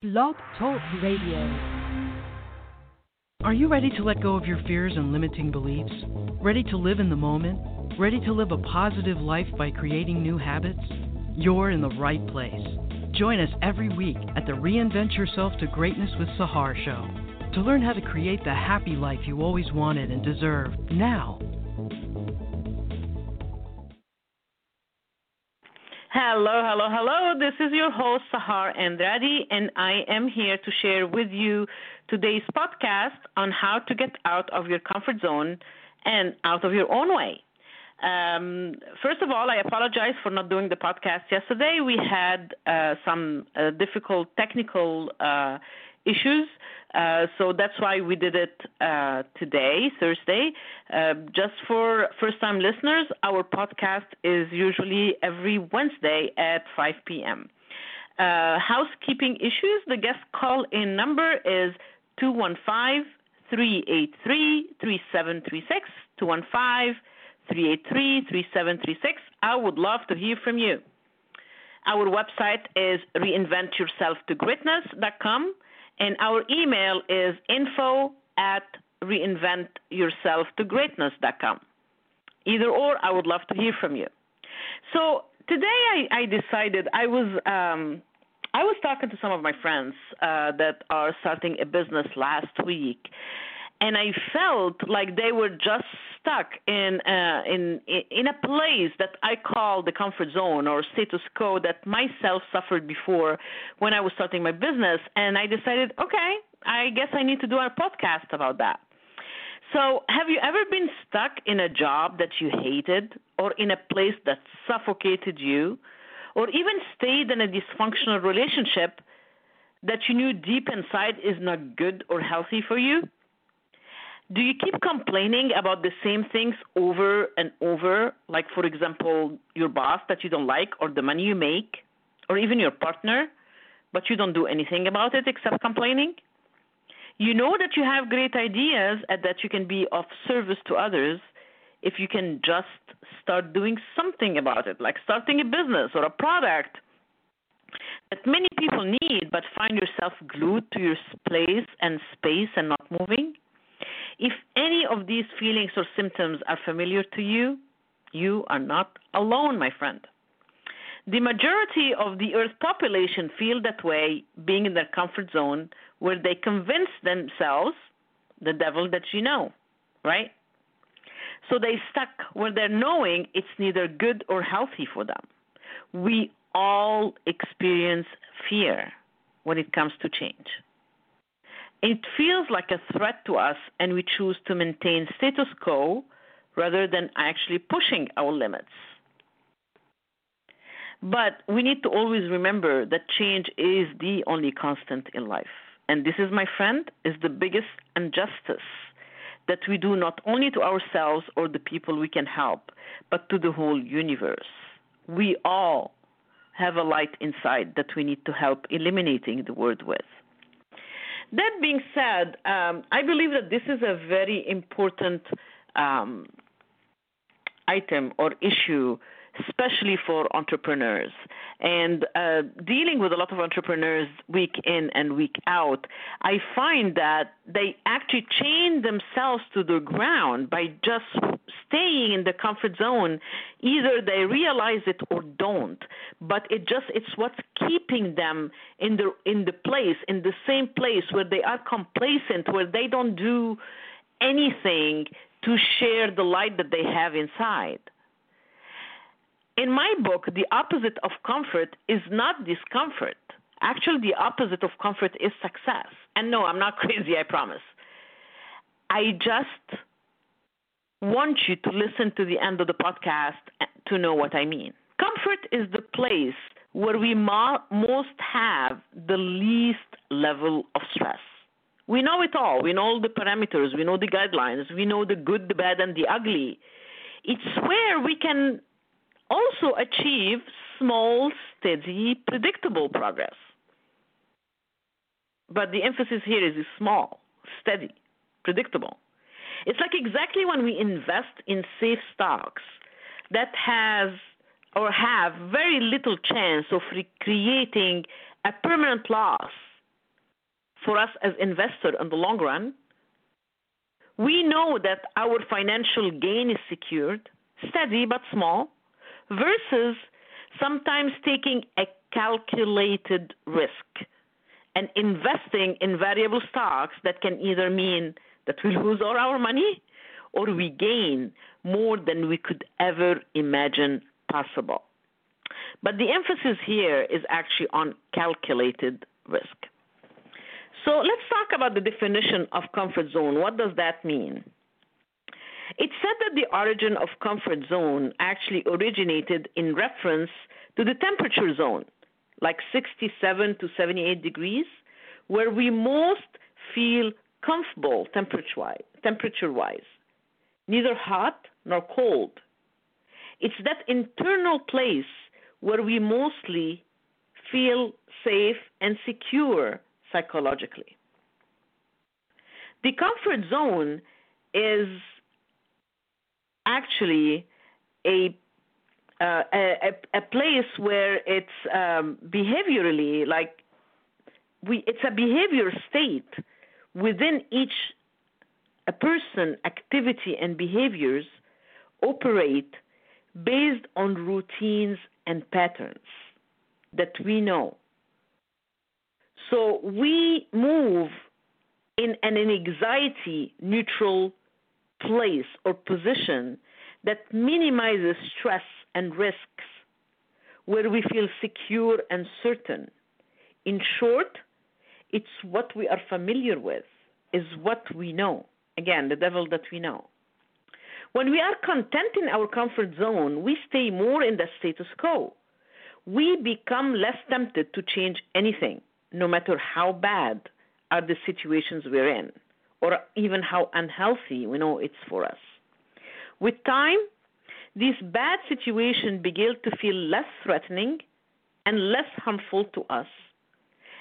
Blog Talk Radio. Are you ready to let go of your fears and limiting beliefs? Ready to live in the moment? Ready to live a positive life by creating new habits? You're in the right place. Join us every week at the Reinvent Yourself to Greatness with Sahar show to learn how to create the happy life you always wanted and deserve now. Hello, hello, hello. This is your host, Sahar Andrade, and I am here to share with you today's podcast on how to get out of your comfort zone and out of your own way. Um, first of all, I apologize for not doing the podcast yesterday. We had uh, some uh, difficult technical uh, issues, uh, so that's why we did it uh, today, Thursday. Uh, just for first time listeners, our podcast is usually every Wednesday at 5 p.m. housekeeping issues the guest call in number is 215 383 3736. 215 383 3736. I would love to hear from you. Our website is reinventyourselftogreatness.com and our email is info at reinventyourselftogreatness.com. Either or, I would love to hear from you. So today I, I decided I was um, I was talking to some of my friends uh, that are starting a business last week, and I felt like they were just stuck in uh, in in a place that I call the comfort zone or status quo that myself suffered before when I was starting my business, and I decided, okay, I guess I need to do a podcast about that. So, have you ever been stuck in a job that you hated, or in a place that suffocated you, or even stayed in a dysfunctional relationship that you knew deep inside is not good or healthy for you? Do you keep complaining about the same things over and over? Like for example your boss that you don't like or the money you make or even your partner but you don't do anything about it except complaining? You know that you have great ideas and that you can be of service to others if you can just start doing something about it like starting a business or a product that many people need but find yourself glued to your place and space and not moving if any of these feelings or symptoms are familiar to you, you are not alone, my friend. The majority of the Earth population feel that way, being in their comfort zone, where they convince themselves the devil that you know, right? So they stuck where they're knowing it's neither good or healthy for them. We all experience fear when it comes to change. It feels like a threat to us, and we choose to maintain status quo rather than actually pushing our limits. But we need to always remember that change is the only constant in life. And this is, my friend, is the biggest injustice that we do not only to ourselves or the people we can help, but to the whole universe. We all have a light inside that we need to help eliminating the world with. That being said, um, I believe that this is a very important um, item or issue, especially for entrepreneurs. And uh, dealing with a lot of entrepreneurs week in and week out, I find that they actually chain themselves to the ground by just staying in the comfort zone. Either they realize it or don't, but it just it's what's keeping them in the in the place in the same place where they are complacent, where they don't do anything to share the light that they have inside. In my book, the opposite of comfort is not discomfort. Actually, the opposite of comfort is success. And no, I'm not crazy, I promise. I just want you to listen to the end of the podcast to know what I mean. Comfort is the place where we mo- most have the least level of stress. We know it all. We know all the parameters. We know the guidelines. We know the good, the bad, and the ugly. It's where we can also achieve small, steady, predictable progress. But the emphasis here is small, steady, predictable. It's like exactly when we invest in safe stocks that has or have very little chance of creating a permanent loss for us as investors in the long run. We know that our financial gain is secured, steady but small, versus sometimes taking a calculated risk and investing in variable stocks that can either mean that we lose all our money or we gain more than we could ever imagine possible. But the emphasis here is actually on calculated risk. So let's talk about the definition of comfort zone. What does that mean? It's said that the origin of comfort zone actually originated in reference to the temperature zone, like 67 to 78 degrees, where we most feel comfortable temperature-wise, temperature-wise, neither hot nor cold. It's that internal place where we mostly feel safe and secure psychologically. The comfort zone is actually a uh, a, a, place where it's um, behaviorally like we it's a behavior state within each a person activity and behaviors operate based on routines and patterns that we know. So we move in an anxiety neutral place or position that minimizes stress and risks, where we feel secure and certain. In short, it's what we are familiar with, is what we know. Again, the devil that we know. When we are content in our comfort zone, we stay more in the status quo. We become less tempted to change anything no matter how bad are the situations we're in or even how unhealthy we know it's for us. With time, these bad situations begin to feel less threatening and less harmful to us,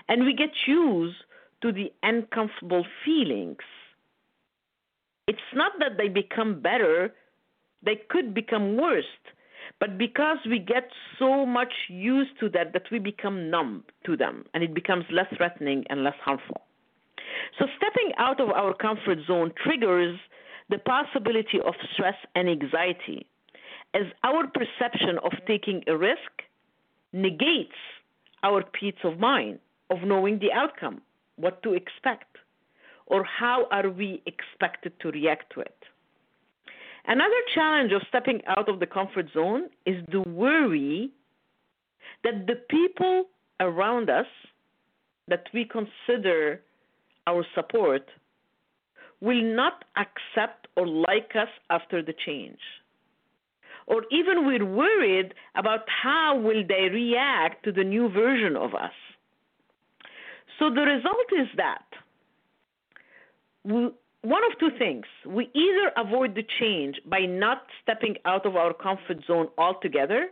and we get used to the uncomfortable feelings. It's not that they become better, they could become worse but because we get so much used to that, that we become numb to them and it becomes less threatening and less harmful. So, stepping out of our comfort zone triggers the possibility of stress and anxiety, as our perception of taking a risk negates our peace of mind of knowing the outcome, what to expect, or how are we expected to react to it. Another challenge of stepping out of the comfort zone is the worry that the people around us that we consider our support will not accept or like us after the change. Or even we're worried about how will they react to the new version of us. So the result is that we, one of two things. We either avoid the change by not stepping out of our comfort zone altogether,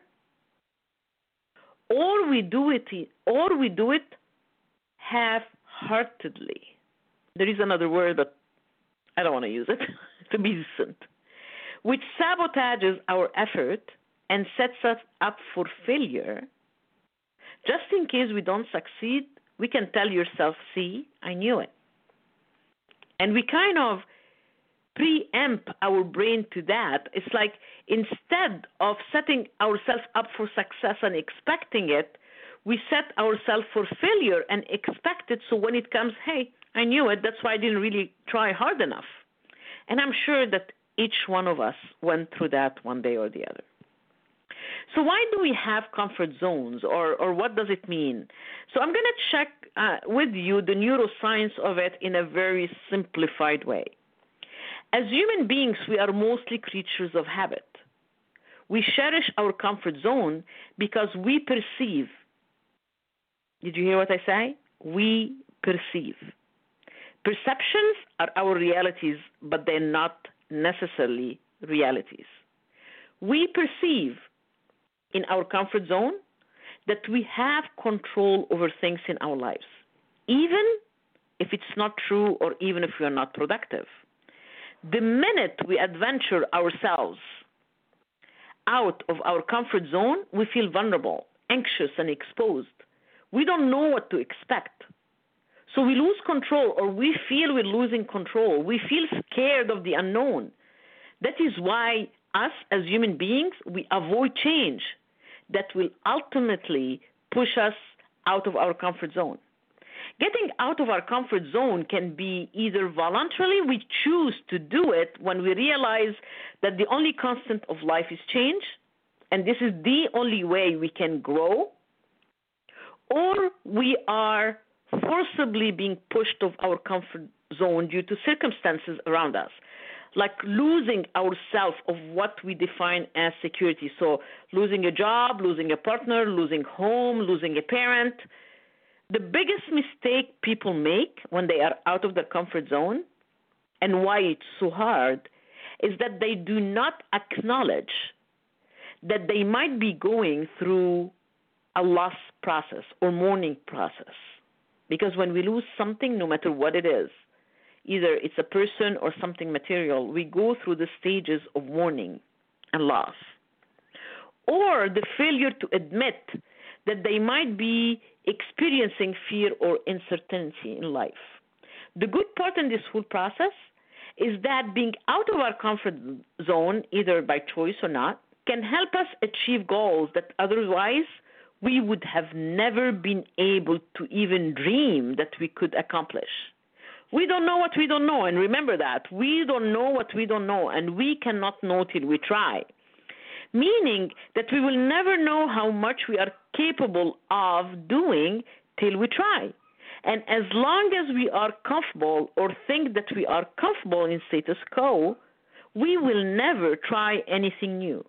or we do it or we do it half-heartedly. There is another word, but I don't want to use it to be decent, which sabotages our effort and sets us up for failure. Just in case we don't succeed, we can tell yourself, "See, I knew it." And we kind of preempt our brain to that. It's like instead of setting ourselves up for success and expecting it, we set ourselves for failure and expect it. So when it comes, hey, I knew it. That's why I didn't really try hard enough. And I'm sure that each one of us went through that one day or the other. So why do we have comfort zones, or or what does it mean? So I'm going to check uh, with you the neuroscience of it in a very simplified way. As human beings, we are mostly creatures of habit. We cherish our comfort zone because we perceive. Did you hear what I say? We perceive. Perceptions are our realities, but they're not necessarily realities. We perceive in our comfort zone that we have control over things in our lives, even if it's not true or even if we are not productive. The minute we adventure ourselves out of our comfort zone, we feel vulnerable, anxious, and exposed. We don't know what to expect. So we lose control, or we feel we're losing control. We feel scared of the unknown. That is why us as human beings, we avoid change that will ultimately push us out of our comfort zone. Getting out of our comfort zone can be either voluntarily, we choose to do it when we realize that the only constant of life is change, and this is the only way we can grow, or we are forcibly being pushed of our comfort zone due to circumstances around us like losing ourselves of what we define as security. So losing a job losing a partner losing home losing a parent. The biggest mistake people make when they are out of their comfort zone and why it's so hard is that they do not acknowledge that they might be going through a loss process or mourning process. Because when we lose something, no matter what it is, either it's a person or something material, we go through the stages of mourning and loss. Or the failure to admit that they might be experiencing fear or uncertainty in life. The good part in this whole process is that being out of our comfort zone, either by choice or not, can help us achieve goals that otherwise we would have never been able to even dream that we could accomplish. We don't know what we don't know, and remember that. We don't know what we don't know, and we cannot know till we try meaning that we will never know how much we are capable of doing till we try. And as long as we are comfortable or think that we are comfortable in status quo, we will never try anything new,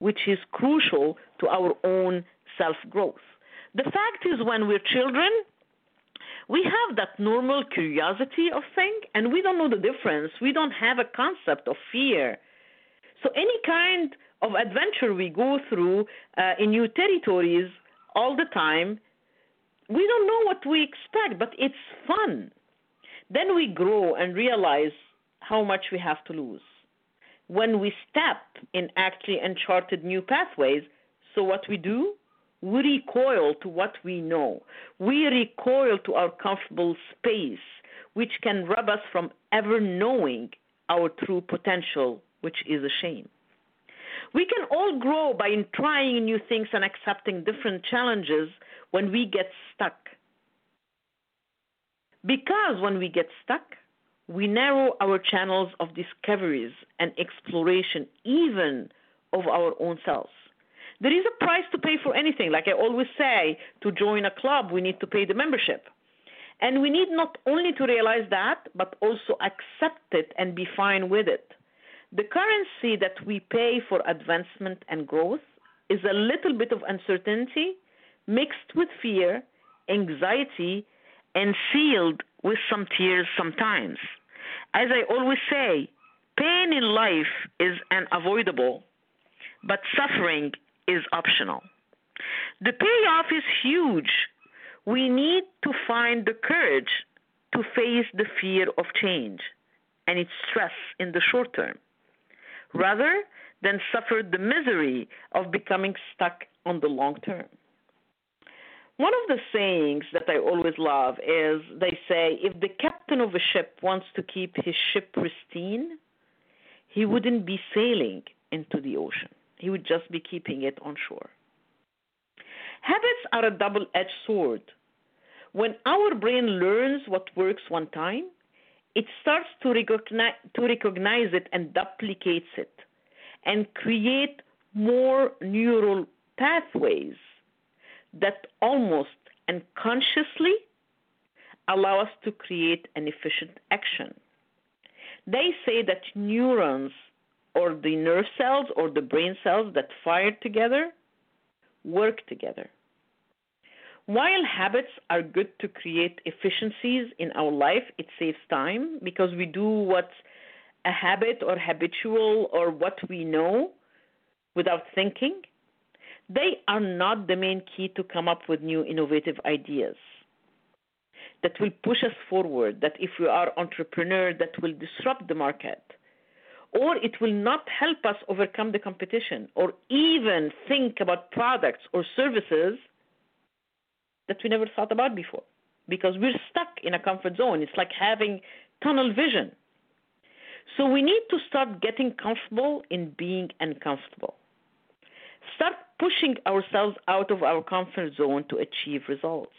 which is crucial to our own self growth. The fact is, when we're children, we have that normal curiosity of thing, and we don't know the difference. We don't have a concept of fear. So any kind of adventure we go through uh, in new territories all the time, we don't know what we expect, but it's fun. Then we grow and realize how much we have to lose. When we step in actually uncharted new pathways, so what we do? We recoil to what we know. We recoil to our comfortable space, which can rob us from ever knowing our true potential, which is a shame. We can all grow by trying new things and accepting different challenges when we get stuck. Because when we get stuck, we narrow our channels of discoveries and exploration, even of our own selves. There is a price to pay for anything. Like I always say, to join a club, we need to pay the membership. And we need not only to realize that, but also accept it and be fine with it. The currency that we pay for advancement and growth is a little bit of uncertainty mixed with fear, anxiety, and sealed with some tears sometimes. As I always say, pain in life is unavoidable, but suffering is optional. The payoff is huge. We need to find the courage to face the fear of change and its stress in the short term rather than suffer the misery of becoming stuck on the long term. One of the sayings that I always love is they say if the captain of a ship wants to keep his ship pristine, he wouldn't be sailing into the ocean. He would just be keeping it on shore. Habits are a double edged sword. When our brain learns what works one time, it starts to recognize, to recognize it and duplicates it and create more neural pathways that almost unconsciously allow us to create an efficient action. They say that neurons or the nerve cells or the brain cells that fire together work together. While habits are good to create efficiencies in our life, it saves time because we do what's a habit or habitual or what we know without thinking. They are not the main key to come up with new innovative ideas that will push us forward, that if we are entrepreneur, that will disrupt the market. Or it will not help us overcome the competition or even think about products or services that we never thought about before. because we're stuck in a comfort zone. It's like having tunnel vision. So we need to start getting comfortable in being uncomfortable. Start pushing ourselves out of our comfort zone to achieve results.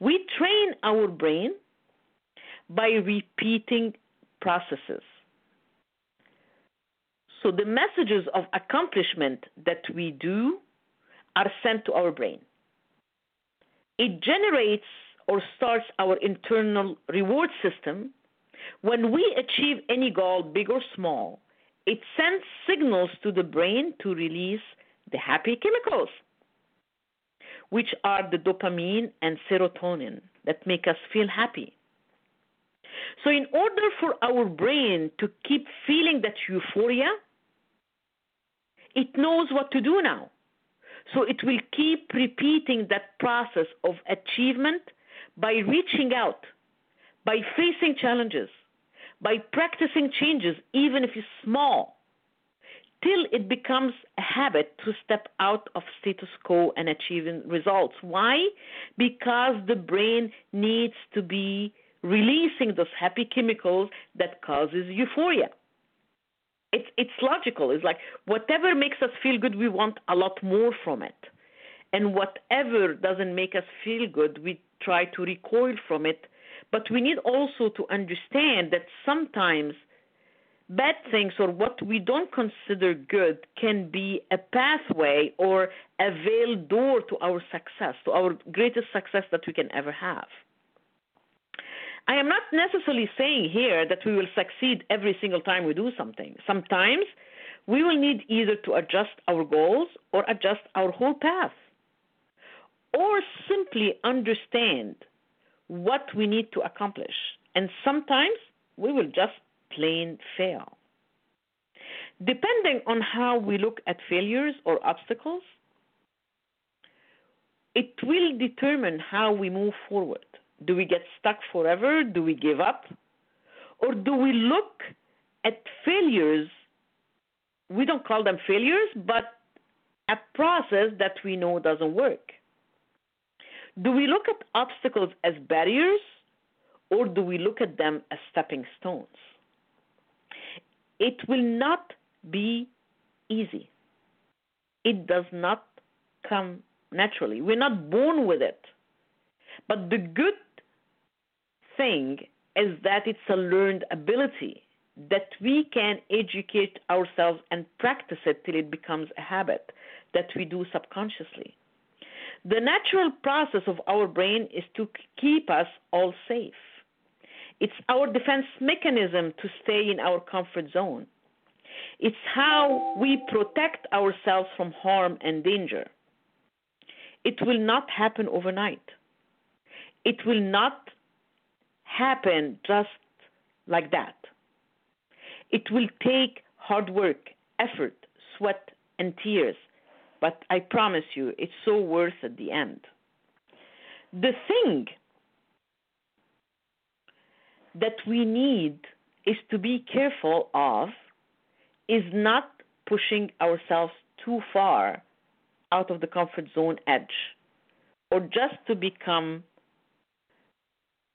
We train our brain by repeating processes. So the messages of accomplishment that we do are sent to our brain. It generates or starts our internal reward system. When we achieve any goal, big or small, it sends signals to the brain to release the happy chemicals, which are the dopamine and serotonin that make us feel happy. So, in order for our brain to keep feeling that euphoria, it knows what to do now. So, it will keep repeating that process of achievement by reaching out, by facing challenges, by practicing changes, even if it's small, till it becomes a habit to step out of status quo and achieving results. Why? Because the brain needs to be releasing those happy chemicals that causes euphoria. It's it's logical. It's like whatever makes us feel good, we want a lot more from it. And whatever doesn't make us feel good, we try to recoil from it. But we need also to understand that sometimes bad things or what we don't consider good can be a pathway or a veiled door to our success, to our greatest success that we can ever have. I am not necessarily saying here that we will succeed every single time we do something. Sometimes we will need either to adjust our goals or adjust our whole path, or simply understand what we need to accomplish. And sometimes we will just plain fail. Depending on how we look at failures or obstacles, it will determine how we move forward. Do we get stuck forever? Do we give up? Or do we look at failures? We don't call them failures, but a process that we know doesn't work. Do we look at obstacles as barriers or do we look at them as stepping stones? It will not be easy. It does not come naturally. We're not born with it. But the good thing is that it's a learned ability that we can educate ourselves and practice it till it becomes a habit that we do subconsciously. The natural process of our brain is to keep us all safe. It's our defense mechanism to stay in our comfort zone. It's how we protect ourselves from harm and danger. It will not happen overnight. It will not happen just like that. It will take hard work, effort, sweat, and tears, but I promise you, it's so worth at the end. The thing that we need is to be careful of is not pushing ourselves too far out of the comfort zone edge or just to become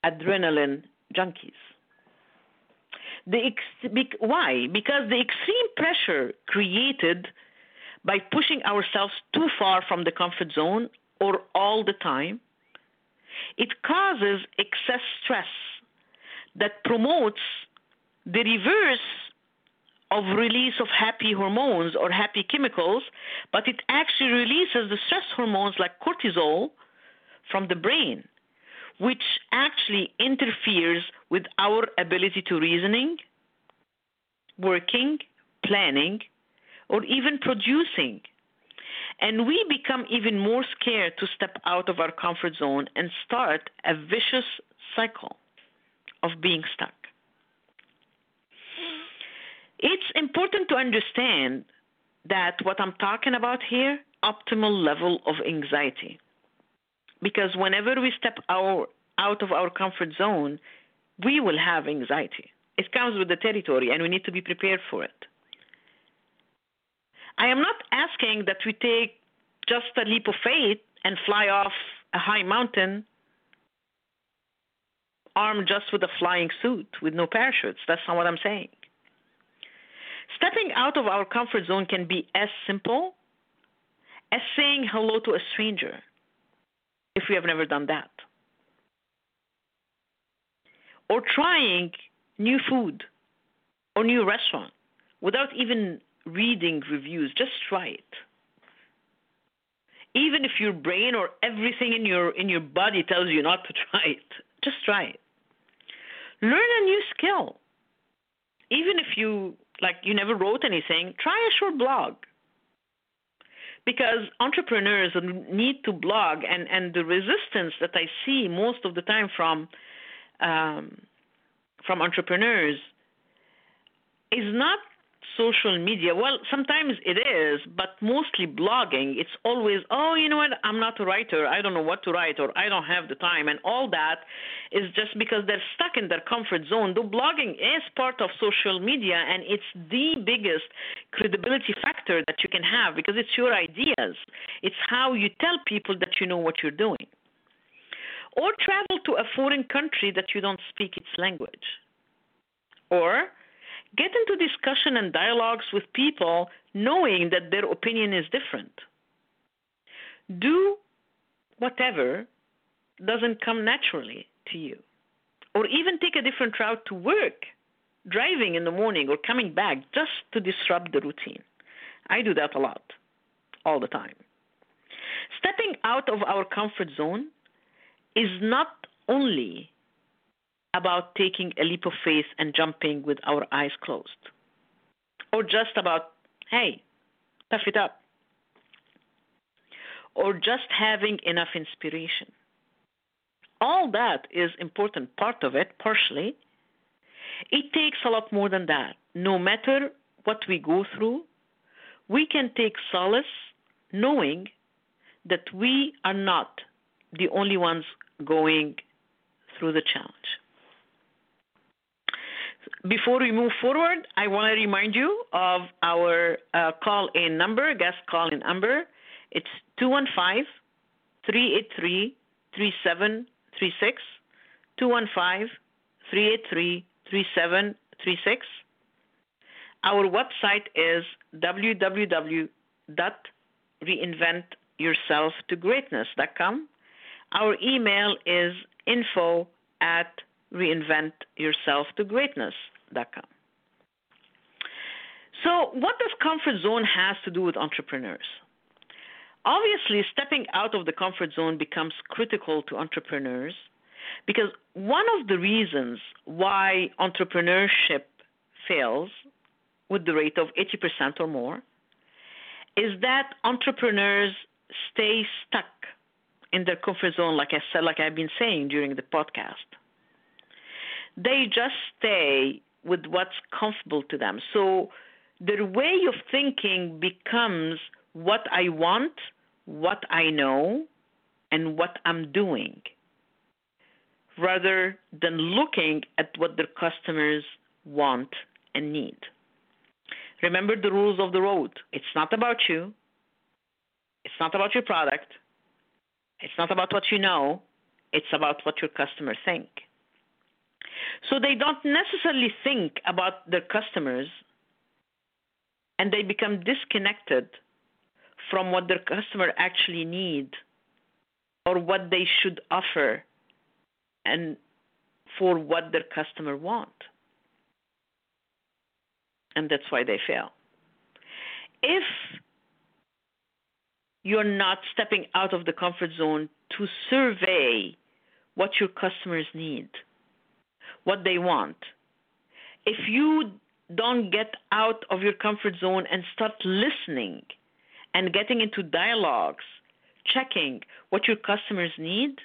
adrenaline junkies. The ex- why? Because the extreme pressure created by pushing ourselves too far from the comfort zone or all the time, it causes excess stress that promotes the reverse of release of happy hormones or happy chemicals, but it actually releases the stress hormones like cortisol from the brain, which actually interferes with our ability to reasoning, working, planning, or even producing. And we become even more scared to step out of our comfort zone and start a vicious cycle of being stuck. It's important to understand that what I'm talking about here, optimal level of anxiety. Because whenever we step our, out of our comfort zone, we will have anxiety. It comes with the territory, and we need to be prepared for it. I am not asking that we take just a leap of faith and fly off a high mountain armed just with a flying suit with no parachutes. That's not what I'm saying. Stepping out of our comfort zone can be as simple as saying hello to a stranger if we have never done that. Or trying new food or new restaurant without even reading reviews. Just try it. Even if your brain or everything in your in your body tells you not to try it, just try it. Learn a new skill. Even if you like you never wrote anything, try a short blog. Because entrepreneurs need to blog, and, and the resistance that I see most of the time from um, from entrepreneurs is not social media. Well, sometimes it is, but mostly blogging. It's always, oh, you know what? I'm not a writer. I don't know what to write, or I don't have the time. And all that is just because they're stuck in their comfort zone. Though blogging is part of social media, and it's the biggest credibility factor that you can have because it's your ideas. It's how you tell people that you know what you're doing. Or travel to a foreign country that you don't speak its language. Or get into discussion and dialogues with people knowing that their opinion is different. Do whatever doesn't come naturally to you. Or even take a different route to work, driving in the morning or coming back just to disrupt the routine. I do that a lot, all the time. Stepping out of our comfort zone is not only about taking a leap of faith and jumping with our eyes closed, or just about, hey, tough it up, or just having enough inspiration. All that is important part of it, partially. It takes a lot more than that. No matter what we go through, we can take solace knowing that we are not the only ones going through the challenge. Before we move forward, I want to remind you of our uh, call in number, guest call in number. It's 215 383 3736. 215 383 3736. Our website is www.reinventyourselftogreatness.com. Our email is info at reinventyourselftogreatness.com. So, what does comfort zone has to do with entrepreneurs? Obviously, stepping out of the comfort zone becomes critical to entrepreneurs because one of the reasons why entrepreneurship fails with the rate of 80% or more is that entrepreneurs stay stuck in their comfort zone, like I said, like I've been saying during the podcast. They just stay with what's comfortable to them. So their way of thinking becomes what I want, what I know, and what I'm doing, rather than looking at what their customers want and need. Remember the rules of the road. It's not about you. It's not about your product. It's not about what you know. It's about what your customers think. So they don't necessarily think about their customers and they become disconnected from what their customer actually need or what they should offer and for what their customer want. And that's why they fail. If you're not stepping out of the comfort zone to survey what your customers need, what they want. If you don't get out of your comfort zone and start listening and getting into dialogues, checking what your customers need,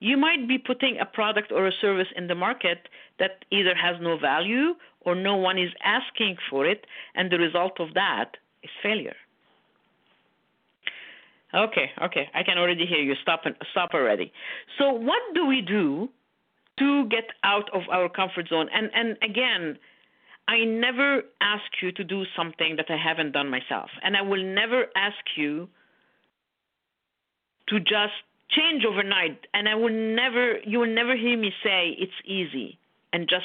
you might be putting a product or a service in the market that either has no value or no one is asking for it, and the result of that is failure. Okay, okay, I can already hear you. Stop, stop already. So, what do we do to get out of our comfort zone. And and again, I never ask you to do something that I haven't done myself. And I will never ask you to just change overnight and I will never you will never hear me say it's easy and just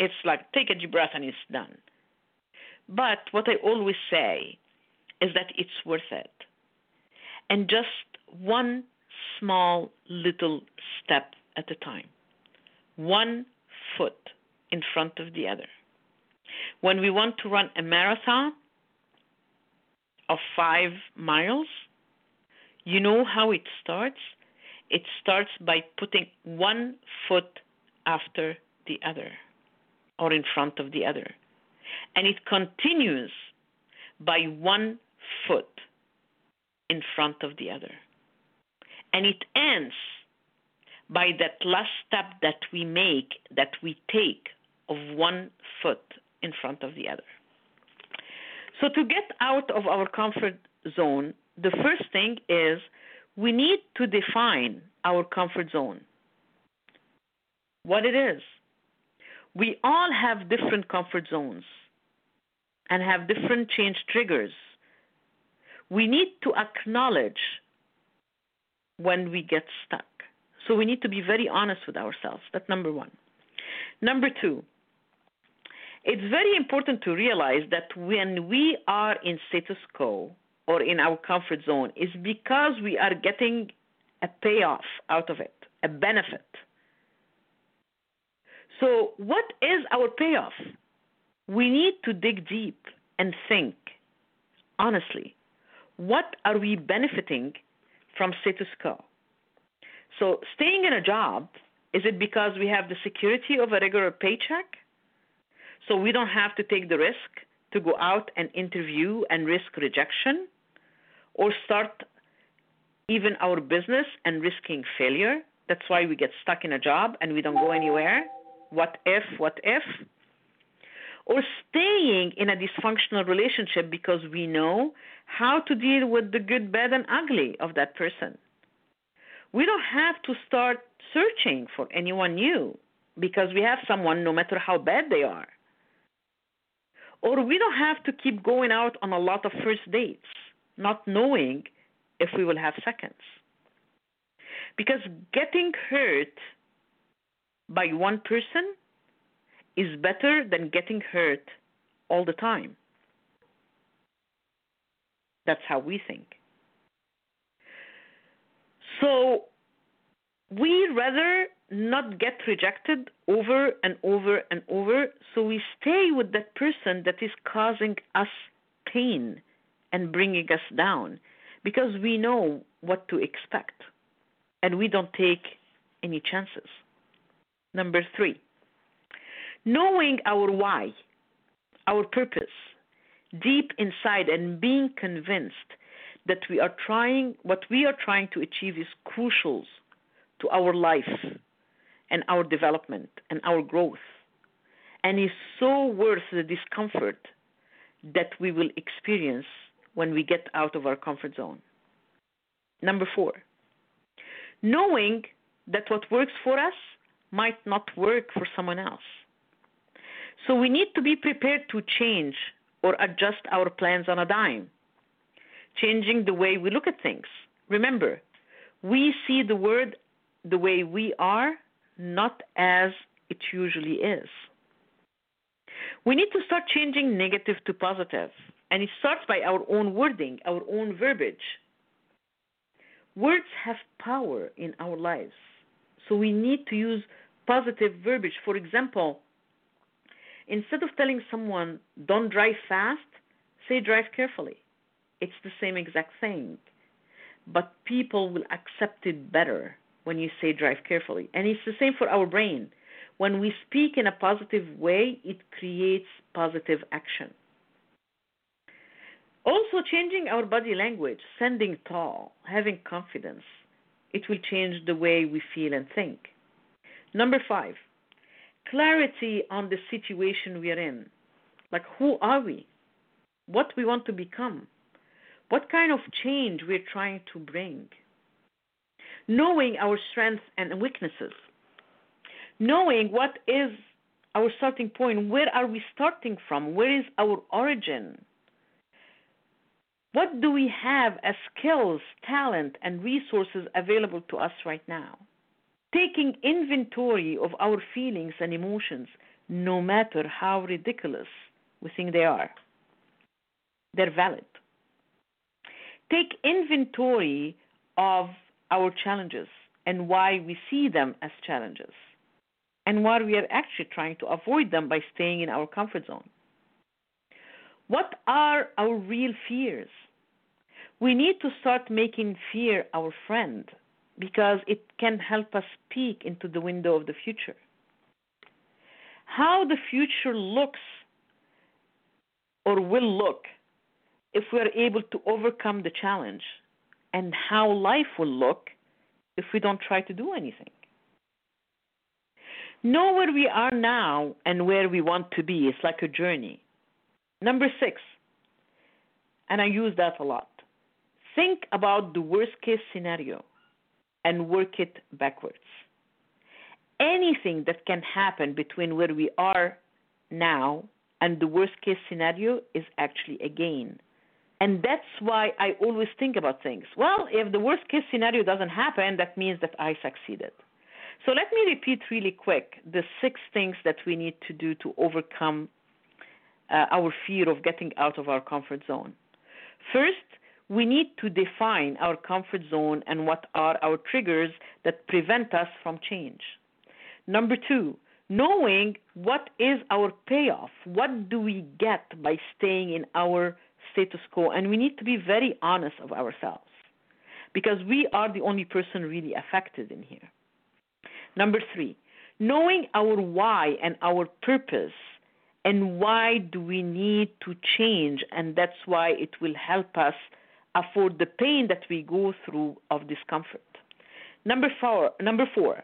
it's like take a deep breath and it's done. But what I always say is that it's worth it. And just one small little step at a time. One foot in front of the other. When we want to run a marathon of five miles, you know how it starts? It starts by putting one foot after the other or in front of the other. And it continues by one foot in front of the other. And it ends by that last step that we make, that we take of one foot in front of the other. So, to get out of our comfort zone, the first thing is we need to define our comfort zone, what it is. We all have different comfort zones and have different change triggers. We need to acknowledge when we get stuck. So we need to be very honest with ourselves. That's number one. Number two, it's very important to realize that when we are in status quo or in our comfort zone, it's because we are getting a payoff out of it, a benefit. So, what is our payoff? We need to dig deep and think honestly what are we benefiting from status quo? So, staying in a job, is it because we have the security of a regular paycheck? So we don't have to take the risk to go out and interview and risk rejection or start even our business and risking failure. That's why we get stuck in a job and we don't go anywhere. What if, what if? Or staying in a dysfunctional relationship because we know how to deal with the good, bad, and ugly of that person. We don't have to start searching for anyone new because we have someone no matter how bad they are. Or we don't have to keep going out on a lot of first dates, not knowing if we will have seconds. Because getting hurt by one person is better than getting hurt all the time. That's how we think. So we rather not get rejected over and over and over, so we stay with that person that is causing us pain and bringing us down because we know what to expect and we don't take any chances. Number three, knowing our why, our purpose deep inside and being convinced that we are trying what we are trying to achieve is crucial to our life and our development and our growth, and is so worth the discomfort that we will experience when we get out of our comfort zone. Number four, knowing that what works for us might not work for someone else. So we need to be prepared to change or adjust our plans on a dime, changing the way we look at things. Remember, we see the world the way we are not as it usually is. We need to start changing negative to positive, and it starts by our own wording, our own verbiage. Words have power in our lives, so we need to use positive verbiage. For example, instead of telling someone, don't drive fast, say, drive carefully. It's the same exact thing, but people will accept it better when you say drive carefully. And it's the same for our brain. When we speak in a positive way, it creates positive action. Also, changing our body language, standing tall, having confidence, it will change the way we feel and think. Number five, clarity on the situation we are in. Like, who are we? What we want to become? What kind of change we're trying to bring? knowing our strengths and weaknesses, knowing what is our starting point, where are we starting from, where is our origin, What do we have as skills, talent, and resources available to us right now? Taking inventory of our feelings and emotions, no matter how ridiculous we think they are. They're valid. Take inventory of our challenges and why we see them as challenges and why we are actually trying to avoid them by staying in our comfort zone. What are our real fears? We need to start making fear our friend because it can help us peek into the window of the future. How the future looks or will look if we are able to overcome the challenge, and how life will look if we don't try to do anything. Know where we are now and where we want to be. It's like a journey. Number six, and I use that a lot think about the worst case scenario and work it backwards. Anything that can happen between where we are now and the worst case scenario is actually a gain. And that's why I always think about things. Well, if the worst case scenario doesn't happen, that means that I succeeded. So let me repeat really quick the six things that we need to do to overcome uh, our fear of getting out of our comfort zone. First, we need to define our comfort zone and what are our triggers that prevent us from change. Number two, knowing what is our payoff. What do we get by staying in our status quo? And we need to be very honest of ourselves because we are the only person really affected in here. Number three, knowing our why and our purpose and why do we need to change and that's why it will help us afford the pain that we go through of discomfort number four number four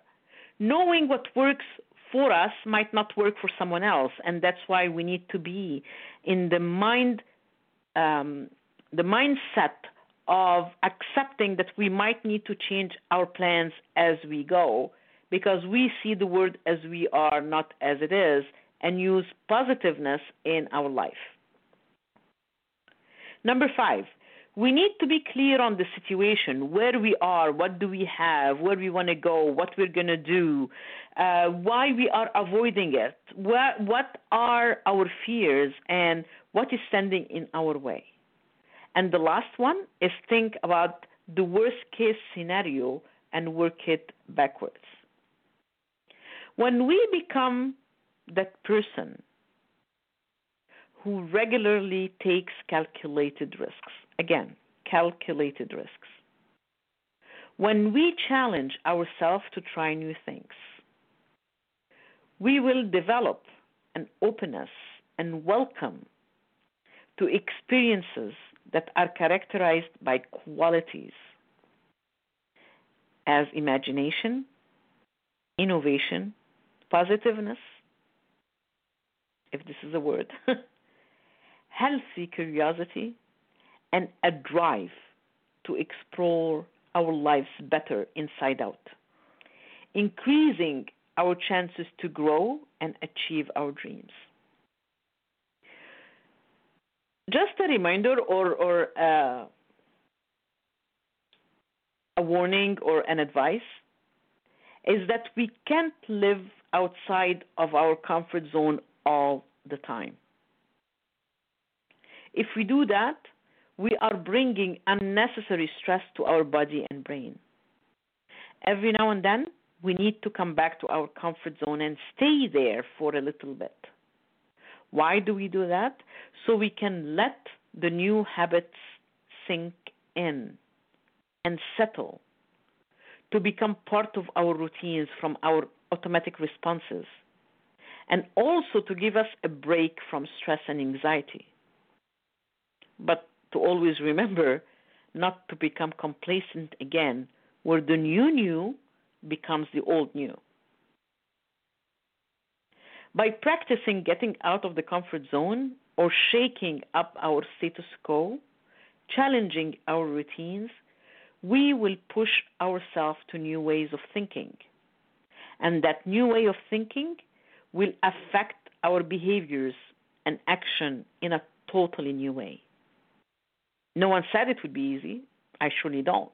knowing what works for us might not work for someone else and that's why we need to be in the mind um, the mindset of accepting that we might need to change our plans as we go because we see the world as we are, not as it is, and use positiveness in our life. Number five, we need to be clear on the situation where we are, what do we have, where we want to go, what we're going to do, uh, why we are avoiding it, what, what are our fears, and what is standing in our way. And the last one is think about the worst case scenario and work it backwards. When we become that person who regularly takes calculated risks, again, calculated risks, when we challenge ourselves to try new things, we will develop an openness and welcome to experiences that are characterized by qualities as imagination, innovation, positiveness, if this is a word, healthy curiosity, and a drive to explore our lives better inside out, increasing our chances to grow and achieve our dreams. Just a reminder or, or uh, a warning or an advice is that we can't live outside of our comfort zone all the time. If we do that, we are bringing unnecessary stress to our body and brain. Every now and then, we need to come back to our comfort zone and stay there for a little bit. Why do we do that? So we can let the new habits sink in and settle to become part of our routines from our automatic responses, and also to give us a break from stress and anxiety. But to always remember not to become complacent again, where the new new becomes the old new. By practicing getting out of the comfort zone or shaking up our status quo, challenging our routines, we will push ourselves to new ways of thinking and that new way of thinking will affect our behaviors and action in a totally new way. No one said it would be easy. I surely don't.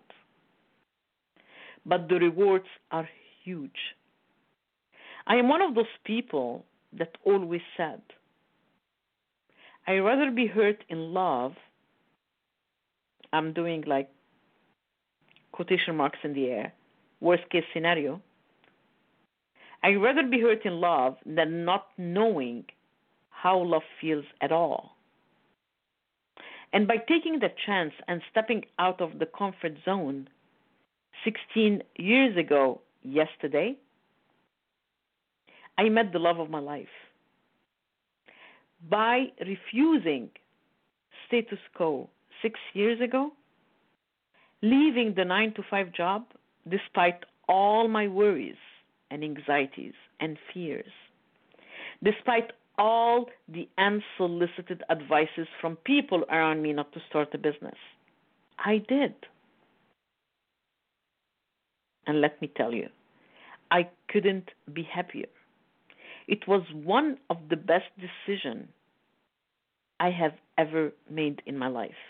But the rewards are huge. I am one of those people that always said, I'd rather be hurt in love. I'm doing like quotation marks in the air, worst case scenario. I'd rather be hurt in love than not knowing how love feels at all. And by taking the chance and stepping out of the comfort zone 16 years ago, yesterday, I met the love of my life. By refusing status quo six years ago, leaving the nine to five job despite all my worries and anxieties and fears, despite all the unsolicited advices from people around me not to start a business. I did. And let me tell you, I couldn't be happier. It was one of the best decisions I have ever made in my life.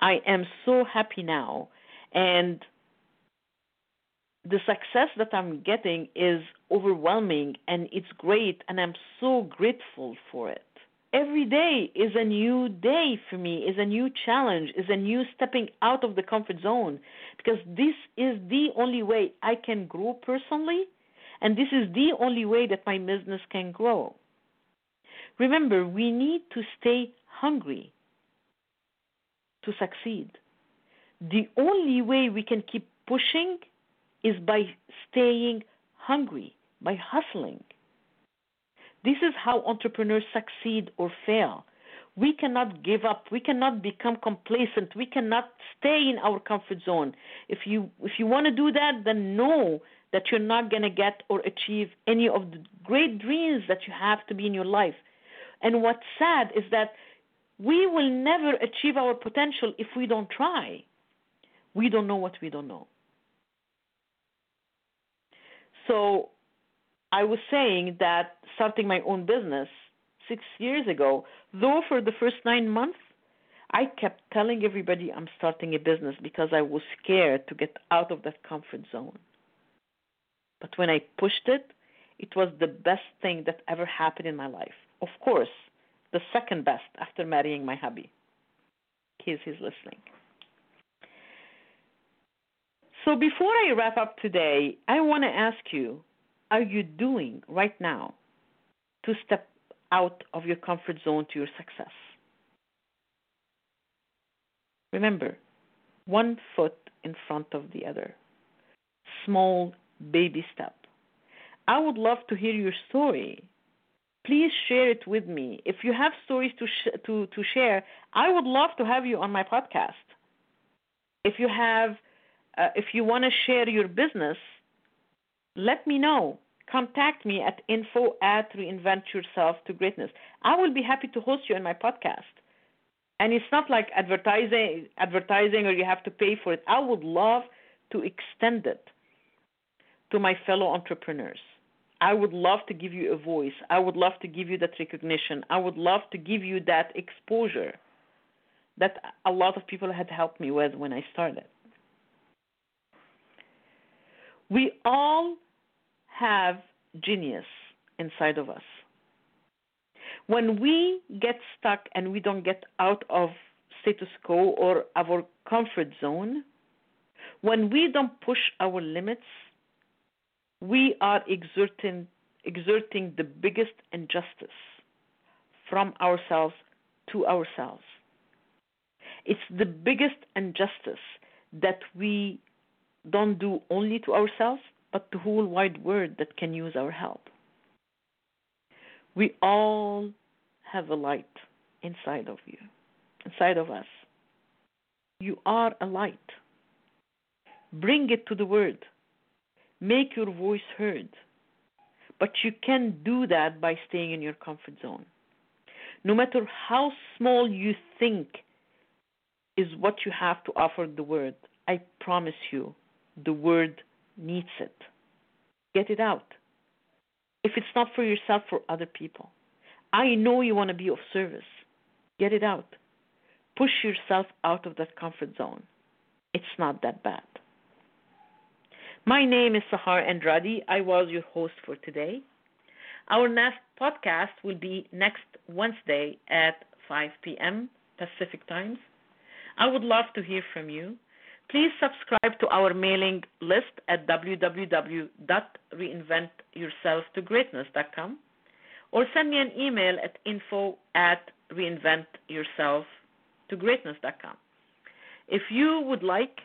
I am so happy now and the success that I'm getting is overwhelming and it's great and I'm so grateful for it. Every day is a new day for me, is a new challenge, is a new stepping out of the comfort zone because this is the only way I can grow personally and this is the only way that my business can grow. Remember, we need to stay hungry to succeed. The only way we can keep pushing is by staying hungry, by hustling. This is how entrepreneurs succeed or fail. We cannot give up. We cannot become complacent. We cannot stay in our comfort zone. If you if you want to do that, then know that you're not going to get or achieve any of the great dreams that you have to be in your life. And what's sad is that we will never achieve our potential if we don't try. We don't know what we don't know. So I was saying that starting my own business six years ago, though for the first nine months, I kept telling everybody I'm starting a business because I was scared to get out of that comfort zone. But when I pushed it, it was the best thing that ever happened in my life. Of course, the second best after marrying my hubby. Case he's listening. So before I wrap up today, I want to ask you are you doing right now to step out of your comfort zone to your success? Remember, one foot in front of the other. Small baby step. I would love to hear your story. Please share it with me. If you have stories to sh- to to share, I would love to have you on my podcast. If you have uh, if you want to share your business, let me know. Contact me at info at reinvent yourself to greatness. I will be happy to host you on my podcast. And it's not like advertising advertising or you have to pay for it. I would love to extend it to my fellow entrepreneurs. I would love to give you a voice. I would love to give you that recognition. I would love to give you that exposure that a lot of people had helped me with when I started. We all have genius inside of us. When we get stuck and we don't get out of status quo or our comfort zone, when we don't push our limits, we are exerting exerting the biggest injustice from ourselves to ourselves. It's the biggest injustice that we don't do only to ourselves, but the whole wide world that can use our help. We all have a light inside of you, inside of us. You are a light. Bring it to the world. Make your voice heard. But you can do that by staying in your comfort zone. No matter how small you think is what you have to offer the world, I promise you, the world needs it. Get it out. If it's not for yourself, for other people. I know you want to be of service. Get it out. push yourself out of that comfort zone. It's not that bad. My name is Sahar Andrade. I was your host for today. Our next podcast will be next Wednesday at 5 p.m. Pacific times. I would love to hear from you. Please subscribe to our mailing list at www.reinventyourselftogreatness.com or send me an email at info at reinventyourselftogreatness.com. If you would like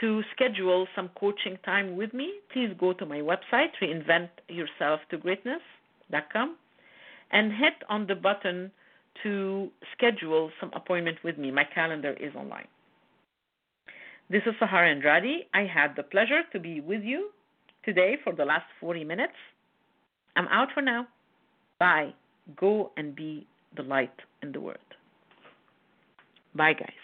to schedule some coaching time with me, please go to my website, reinventyourselftogreatness.com, and hit on the button to schedule some appointment with me. My calendar is online. This is Sahar Andrade. I had the pleasure to be with you today for the last 40 minutes. I'm out for now. Bye. Go and be the light in the world. Bye, guys.